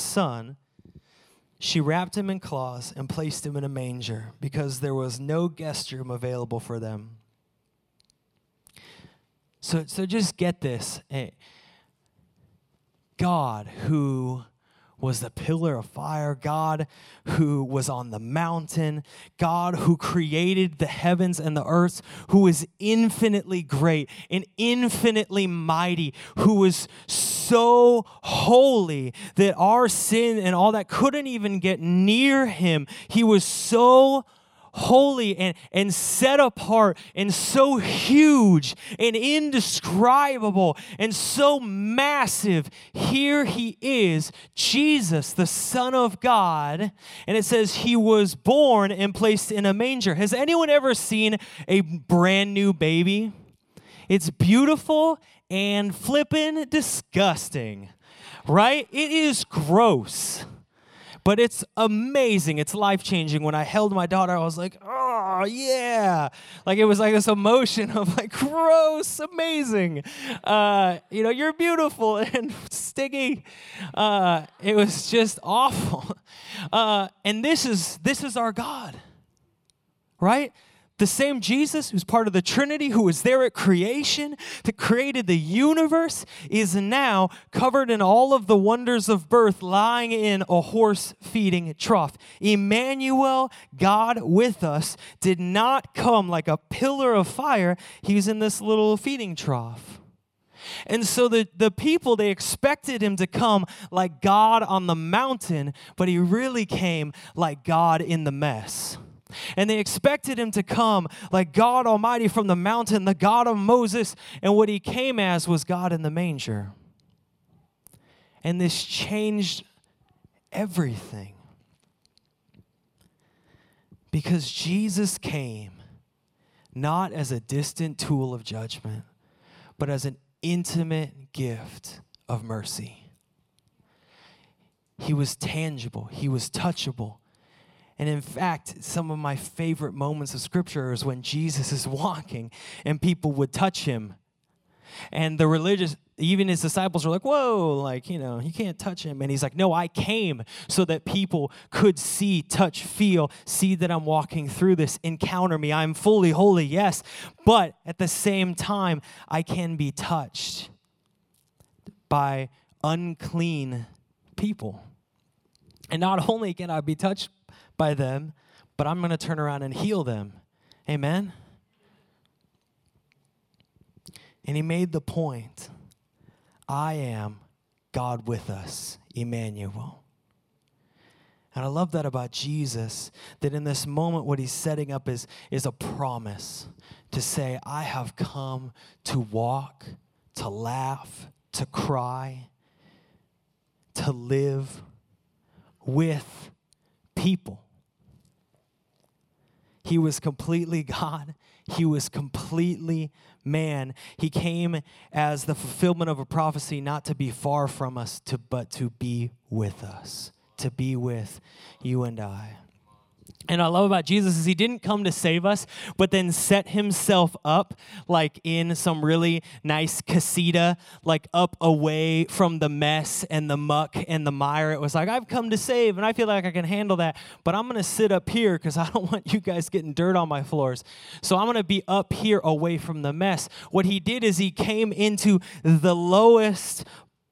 son, she wrapped him in cloths and placed him in a manger because there was no guest room available for them. So, so just get this. Hey, God, who was the pillar of fire, God who was on the mountain, God who created the heavens and the earth, who is infinitely great and infinitely mighty, who was so holy that our sin and all that couldn't even get near him. He was so holy and, and set apart and so huge and indescribable and so massive. Here he is, Jesus, the Son of God. And it says he was born and placed in a manger. Has anyone ever seen a brand new baby? It's beautiful and flippin' disgusting, right? It is gross but it's amazing. It's life changing. When I held my daughter, I was like, oh, yeah. Like it was like this emotion of like, gross, amazing. Uh, you know, you're beautiful and sticky. Uh, it was just awful. Uh, and this is this is our God, right? The same Jesus who's part of the Trinity, who was there at creation, that created the universe, is now covered in all of the wonders of birth, lying in a horse feeding trough. Emmanuel, God with us, did not come like a pillar of fire. He was in this little feeding trough. And so the, the people, they expected him to come like God on the mountain, but he really came like God in the mess. And they expected him to come like God Almighty from the mountain, the God of Moses. And what he came as was God in the manger. And this changed everything. Because Jesus came not as a distant tool of judgment, but as an intimate gift of mercy. He was tangible, he was touchable, and in fact, some of my favorite moments of scripture is when Jesus is walking and people would touch him. And the religious, even his disciples were like, Whoa, like, you know, you can't touch him. And he's like, No, I came so that people could see, touch, feel, see that I'm walking through this, encounter me. I'm fully holy, yes. But at the same time, I can be touched by unclean people. And not only can I be touched by them, but I'm going to turn around and heal them. Amen? And he made the point I am God with us, Emmanuel. And I love that about Jesus, that in this moment, what he's setting up is, is a promise to say, I have come to walk, to laugh, to cry, to live with people. He was completely God. He was completely man. He came as the fulfillment of a prophecy, not to be far from us, to, but to be with us, to be with you and I and I love about Jesus is he didn't come to save us, but then set himself up like in some really nice casita, like up away from the mess and the muck and the mire. It was like, I've come to save and I feel like I can handle that, but I'm gonna sit up here because I don't want you guys getting dirt on my floors. So I'm gonna be up here away from the mess. What he did is he came into the lowest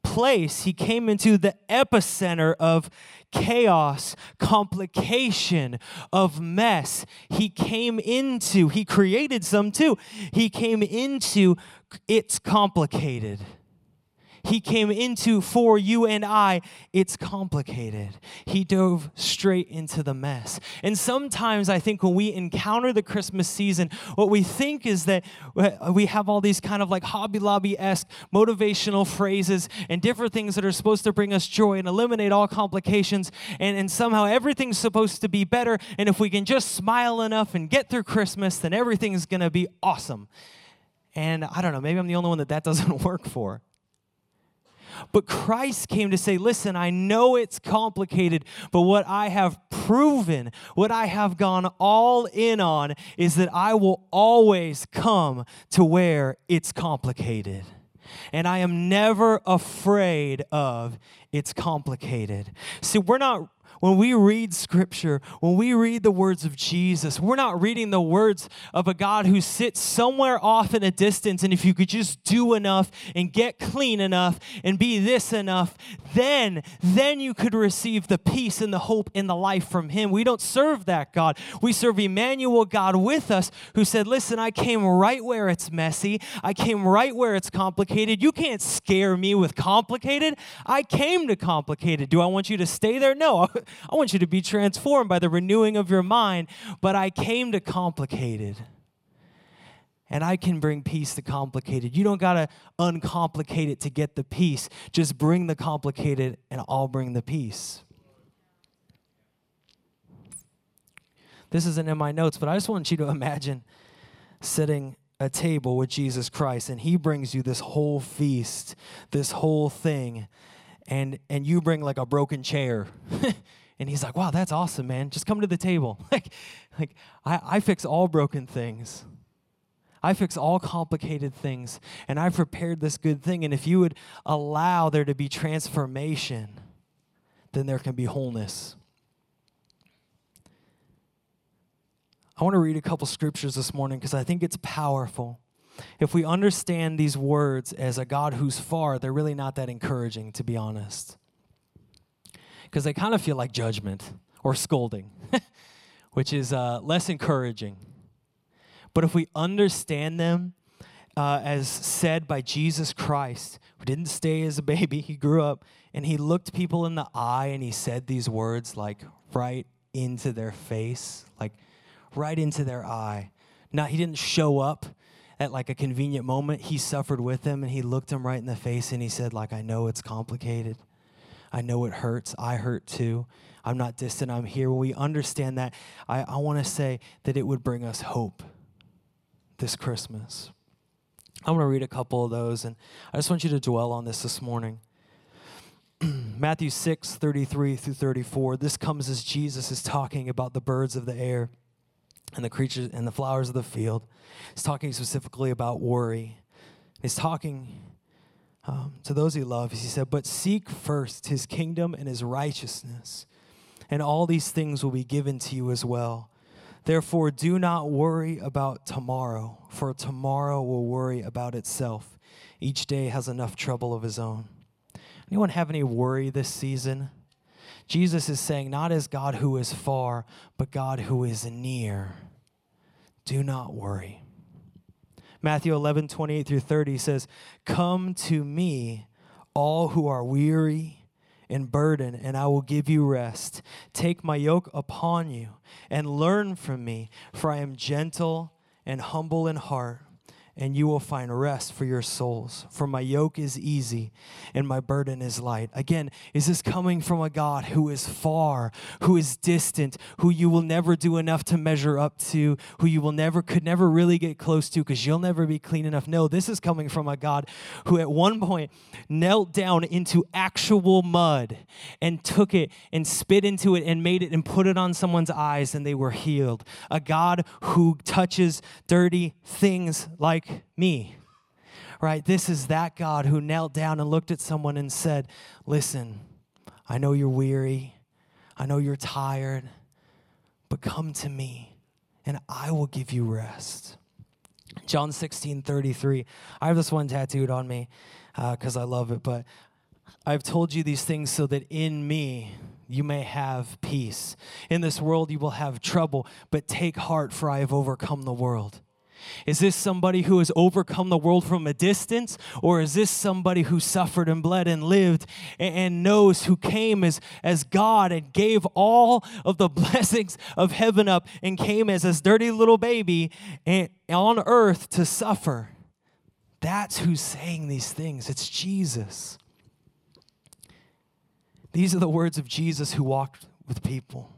place, he came into the epicenter of chaos, complication, of mess. He came into, he created some too. He came into it's complicated he came into for you and I, it's complicated. He dove straight into the mess. And sometimes I think when we encounter the Christmas season, what we think is that we have all these kind of like Hobby Lobby esque motivational phrases and different things that are supposed to bring us joy and eliminate all complications. And, and somehow everything's supposed to be better. And if we can just smile enough and get through Christmas, then everything's going to be awesome. And I don't know, maybe I'm the only one that that doesn't work for. But Christ came to say, Listen, I know it's complicated, but what I have proven, what I have gone all in on, is that I will always come to where it's complicated. and I am never afraid of it's complicated. See, we're not when we read scripture, when we read the words of Jesus, we're not reading the words of a God who sits somewhere off in a distance. And if you could just do enough and get clean enough and be this enough, then, then you could receive the peace and the hope and the life from Him. We don't serve that God. We serve Emmanuel, God with us, who said, Listen, I came right where it's messy. I came right where it's complicated. You can't scare me with complicated. I came to complicated. Do I want you to stay there? No. I want you to be transformed by the renewing of your mind, but I came to complicated. And I can bring peace to complicated. You don't got to uncomplicate it to get the peace. Just bring the complicated, and I'll bring the peace. This isn't in my notes, but I just want you to imagine sitting a table with Jesus Christ, and He brings you this whole feast, this whole thing, and and you bring like a broken chair. And he's like, wow, that's awesome, man. Just come to the table. like, like I, I fix all broken things. I fix all complicated things. And I've prepared this good thing. And if you would allow there to be transformation, then there can be wholeness. I want to read a couple scriptures this morning because I think it's powerful. If we understand these words as a God who's far, they're really not that encouraging, to be honest because they kind of feel like judgment or scolding, which is uh, less encouraging. But if we understand them uh, as said by Jesus Christ, who didn't stay as a baby, he grew up and he looked people in the eye and he said these words like right into their face, like right into their eye. Now, he didn't show up at like a convenient moment. He suffered with them and he looked them right in the face and he said, like, I know it's complicated. I know it hurts. I hurt too. I'm not distant. I'm here. When we understand that, I, I want to say that it would bring us hope this Christmas. I'm going to read a couple of those, and I just want you to dwell on this this morning. Matthew 6, 33 through 34. This comes as Jesus is talking about the birds of the air and the creatures and the flowers of the field. He's talking specifically about worry. He's talking um, to those he loves, he said, But seek first his kingdom and his righteousness, and all these things will be given to you as well. Therefore, do not worry about tomorrow, for tomorrow will worry about itself. Each day has enough trouble of his own. Anyone have any worry this season? Jesus is saying, not as God who is far, but God who is near. Do not worry. Matthew 11, 28 through 30 says, Come to me, all who are weary and burdened, and I will give you rest. Take my yoke upon you and learn from me, for I am gentle and humble in heart and you will find rest for your souls. For my yoke is easy and my burden is light. Again, is this coming from a God who is far, who is distant, who you will never do enough to measure up to, who you will never could never really get close to because you'll never be clean enough? No, this is coming from a God who at one point knelt down into actual mud and took it and spit into it and made it and put it on someone's eyes and they were healed. A God who touches dirty things like me. Right? This is that God who knelt down and looked at someone and said, Listen, I know you're weary. I know you're tired, but come to me and I will give you rest. John 16 33. I have this one tattooed on me because uh, I love it, but I've told you these things so that in me you may have peace. In this world you will have trouble, but take heart, for I have overcome the world. Is this somebody who has overcome the world from a distance? Or is this somebody who suffered and bled and lived and knows who came as, as God and gave all of the blessings of heaven up and came as this dirty little baby and, on earth to suffer? That's who's saying these things. It's Jesus. These are the words of Jesus who walked with people.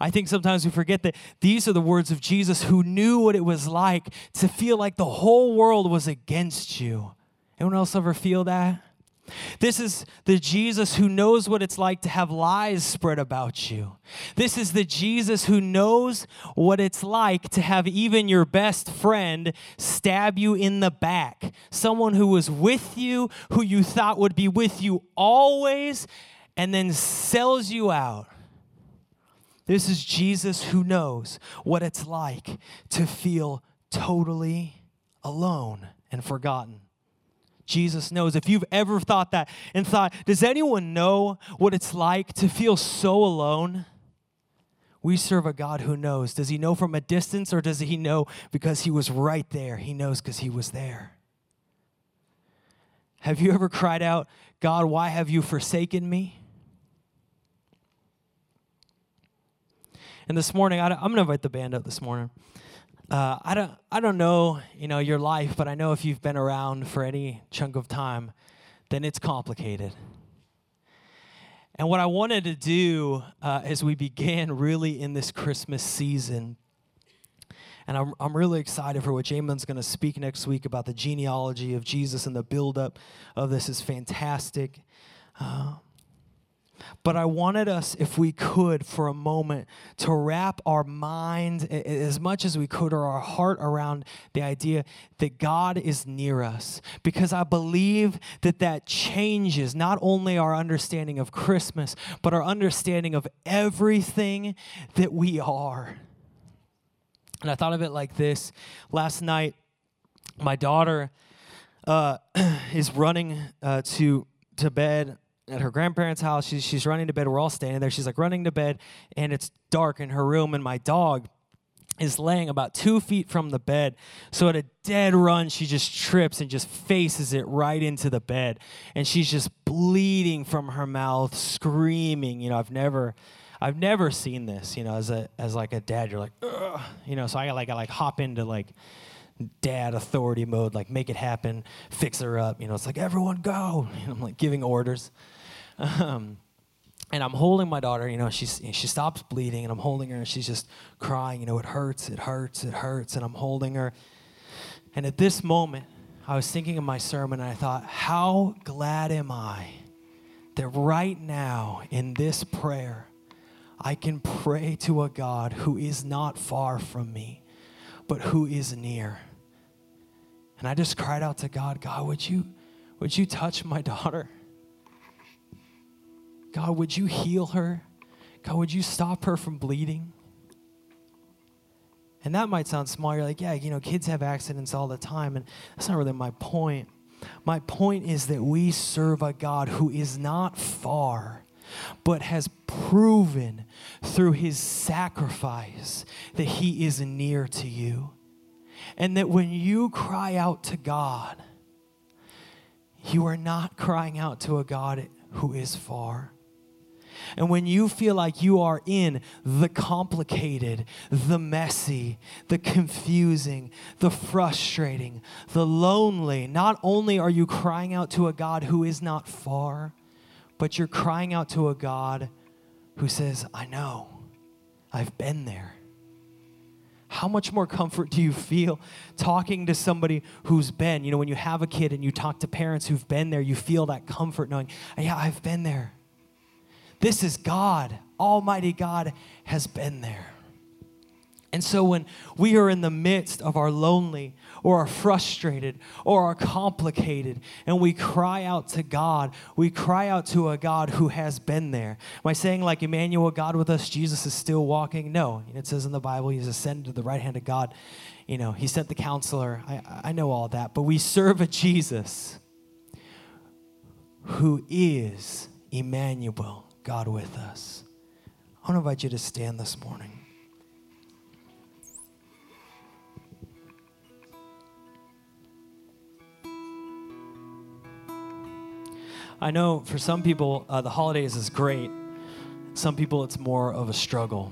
I think sometimes we forget that these are the words of Jesus who knew what it was like to feel like the whole world was against you. Anyone else ever feel that? This is the Jesus who knows what it's like to have lies spread about you. This is the Jesus who knows what it's like to have even your best friend stab you in the back. Someone who was with you, who you thought would be with you always, and then sells you out. This is Jesus who knows what it's like to feel totally alone and forgotten. Jesus knows. If you've ever thought that and thought, does anyone know what it's like to feel so alone? We serve a God who knows. Does he know from a distance or does he know because he was right there? He knows because he was there. Have you ever cried out, God, why have you forsaken me? And this morning, I'm going to invite the band up this morning. Uh, I don't I don't know you know your life, but I know if you've been around for any chunk of time, then it's complicated. And what I wanted to do uh, as we began really in this Christmas season, and I'm, I'm really excited for what Jamin's going to speak next week about the genealogy of Jesus and the buildup of this is fantastic. Uh, but I wanted us, if we could, for a moment, to wrap our mind as much as we could or our heart around the idea that God is near us. Because I believe that that changes not only our understanding of Christmas, but our understanding of everything that we are. And I thought of it like this last night, my daughter uh, is running uh, to, to bed at her grandparents' house. She's, she's running to bed. We're all standing there. She's like running to bed, and it's dark in her room, and my dog is laying about two feet from the bed. So at a dead run, she just trips and just faces it right into the bed. And she's just bleeding from her mouth, screaming. You know, I've never. I've never seen this, you know, as a as like a dad, you're like, Ugh. you know, so I like I like hop into like dad authority mode, like make it happen, fix her up. You know, it's like everyone go. And I'm like giving orders. Um, and I'm holding my daughter, you know, she's, she stops bleeding, and I'm holding her, and she's just crying, you know, it hurts, it hurts, it hurts, and I'm holding her. And at this moment, I was thinking of my sermon, and I thought, how glad am I that right now in this prayer, I can pray to a God who is not far from me, but who is near. And I just cried out to God, God, would you, would you touch my daughter? God, would you heal her? God, would you stop her from bleeding? And that might sound small. You're like, yeah, you know, kids have accidents all the time. And that's not really my point. My point is that we serve a God who is not far, but has proven through his sacrifice that he is near to you. And that when you cry out to God, you are not crying out to a God who is far. And when you feel like you are in the complicated, the messy, the confusing, the frustrating, the lonely, not only are you crying out to a God who is not far, but you're crying out to a God who says, I know, I've been there. How much more comfort do you feel talking to somebody who's been? You know, when you have a kid and you talk to parents who've been there, you feel that comfort knowing, yeah, I've been there. This is God. Almighty God has been there. And so when we are in the midst of our lonely or are frustrated or are complicated and we cry out to God, we cry out to a God who has been there. Am I saying like Emmanuel, God with us, Jesus is still walking? No. It says in the Bible he's ascended to the right hand of God. You know, he sent the counselor. I, I know all that. But we serve a Jesus who is Emmanuel. God with us. I want to invite you to stand this morning. I know for some people, uh, the holidays is great. Some people, it's more of a struggle.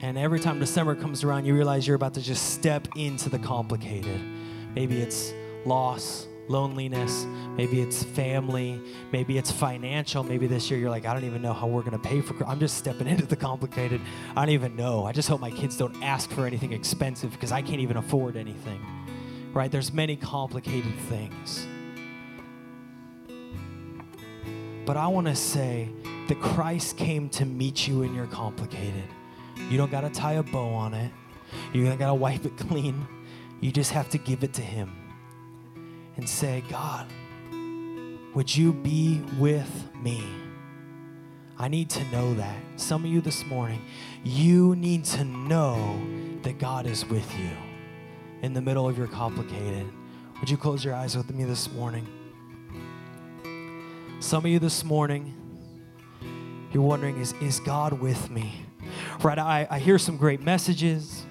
And every time December comes around, you realize you're about to just step into the complicated. Maybe it's loss, loneliness, maybe it's family, maybe it's financial. Maybe this year you're like, I don't even know how we're going to pay for. I'm just stepping into the complicated. I don't even know. I just hope my kids don't ask for anything expensive because I can't even afford anything. Right? There's many complicated things. But I want to say that Christ came to meet you in your complicated. You don't got to tie a bow on it, you don't got to wipe it clean. You just have to give it to Him and say, God, would you be with me? I need to know that. Some of you this morning, you need to know that God is with you in the middle of your complicated. Would you close your eyes with me this morning? Some of you this morning, you're wondering, is, is God with me? Right? I, I hear some great messages.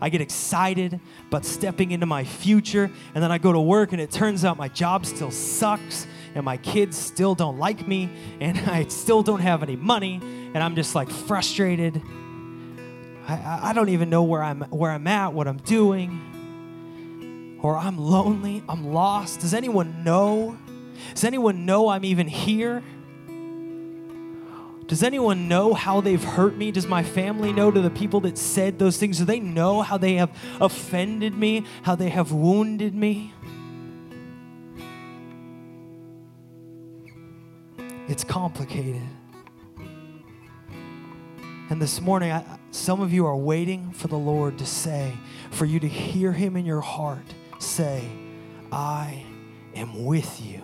I get excited about stepping into my future, and then I go to work, and it turns out my job still sucks, and my kids still don't like me, and I still don't have any money, and I'm just like frustrated. I, I don't even know where I'm where I'm at, what I'm doing, or I'm lonely, I'm lost. Does anyone know? Does anyone know I'm even here? Does anyone know how they've hurt me? Does my family know to the people that said those things? Do they know how they have offended me, how they have wounded me? It's complicated. And this morning, I, some of you are waiting for the Lord to say, for you to hear Him in your heart say, I am with you.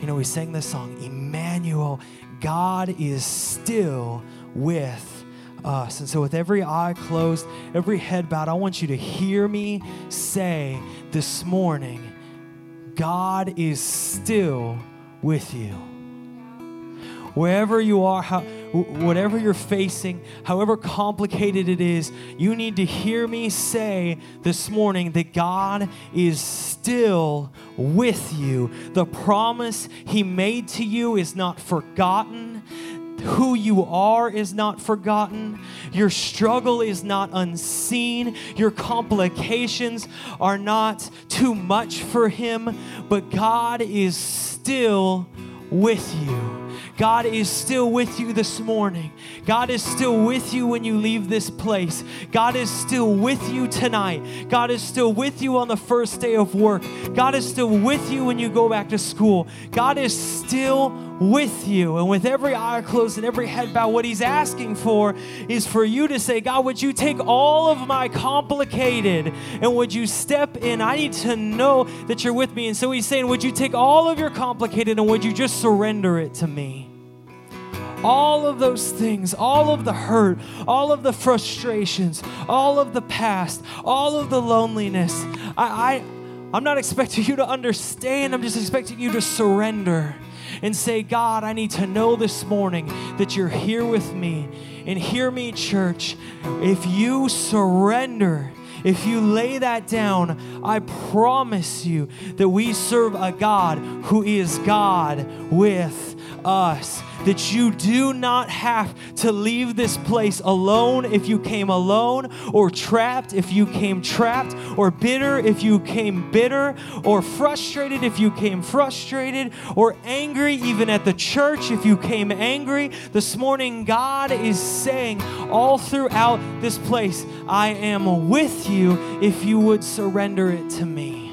You know, we sang this song, Emmanuel, God is still with us. And so, with every eye closed, every head bowed, I want you to hear me say this morning God is still with you. Wherever you are, how, whatever you're facing, however complicated it is, you need to hear me say this morning that God is still with you. The promise He made to you is not forgotten. Who you are is not forgotten. Your struggle is not unseen. Your complications are not too much for Him, but God is still with you. God is still with you this morning. God is still with you when you leave this place. God is still with you tonight. God is still with you on the first day of work. God is still with you when you go back to school. God is still with you. And with every eye closed and every head bowed, what He's asking for is for you to say, God, would you take all of my complicated and would you step in? I need to know that you're with me. And so He's saying, Would you take all of your complicated and would you just surrender it to me? All of those things, all of the hurt, all of the frustrations, all of the past, all of the loneliness. I, I I'm not expecting you to understand. I'm just expecting you to surrender and say, God, I need to know this morning that you're here with me. And hear me, church. If you surrender, if you lay that down, I promise you that we serve a God who is God with us that you do not have to leave this place alone if you came alone, or trapped if you came trapped, or bitter if you came bitter, or frustrated if you came frustrated, or angry even at the church if you came angry. This morning, God is saying all throughout this place, I am with you if you would surrender it to me.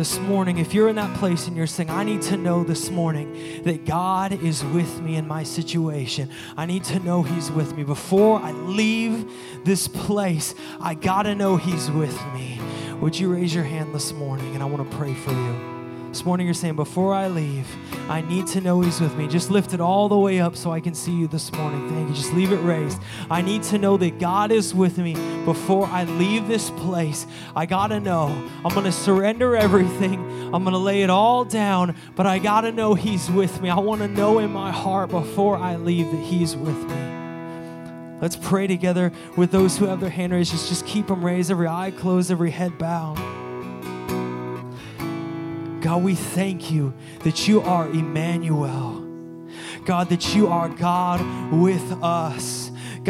This morning, if you're in that place and you're saying, I need to know this morning that God is with me in my situation, I need to know He's with me. Before I leave this place, I got to know He's with me. Would you raise your hand this morning and I want to pray for you? This morning you're saying, before I leave, I need to know He's with me. Just lift it all the way up so I can see you this morning. Thank you. Just leave it raised. I need to know that God is with me before I leave this place. I got to know. I'm going to surrender everything. I'm going to lay it all down, but I got to know He's with me. I want to know in my heart before I leave that He's with me. Let's pray together with those who have their hand raised. Just, just keep them raised, every eye closed, every head bowed. God, we thank you that you are Emmanuel. God, that you are God with us.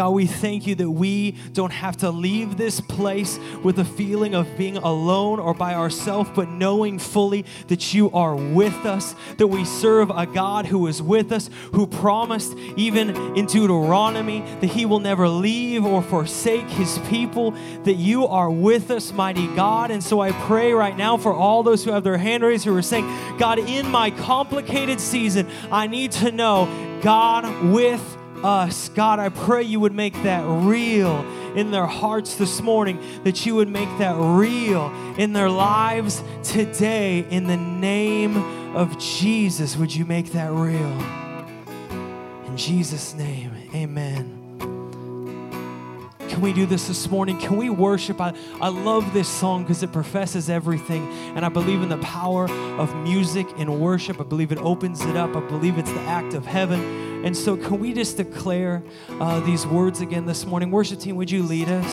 God, we thank you that we don't have to leave this place with a feeling of being alone or by ourselves, but knowing fully that you are with us, that we serve a God who is with us, who promised even in Deuteronomy that he will never leave or forsake his people, that you are with us, mighty God. And so I pray right now for all those who have their hand raised who are saying, God, in my complicated season, I need to know God with us. God, I pray you would make that real in their hearts this morning, that you would make that real in their lives today. In the name of Jesus, would you make that real? In Jesus' name, amen. Can we do this this morning? Can we worship? I, I love this song because it professes everything. And I believe in the power of music and worship. I believe it opens it up. I believe it's the act of heaven. And so, can we just declare uh, these words again this morning? Worship team, would you lead us?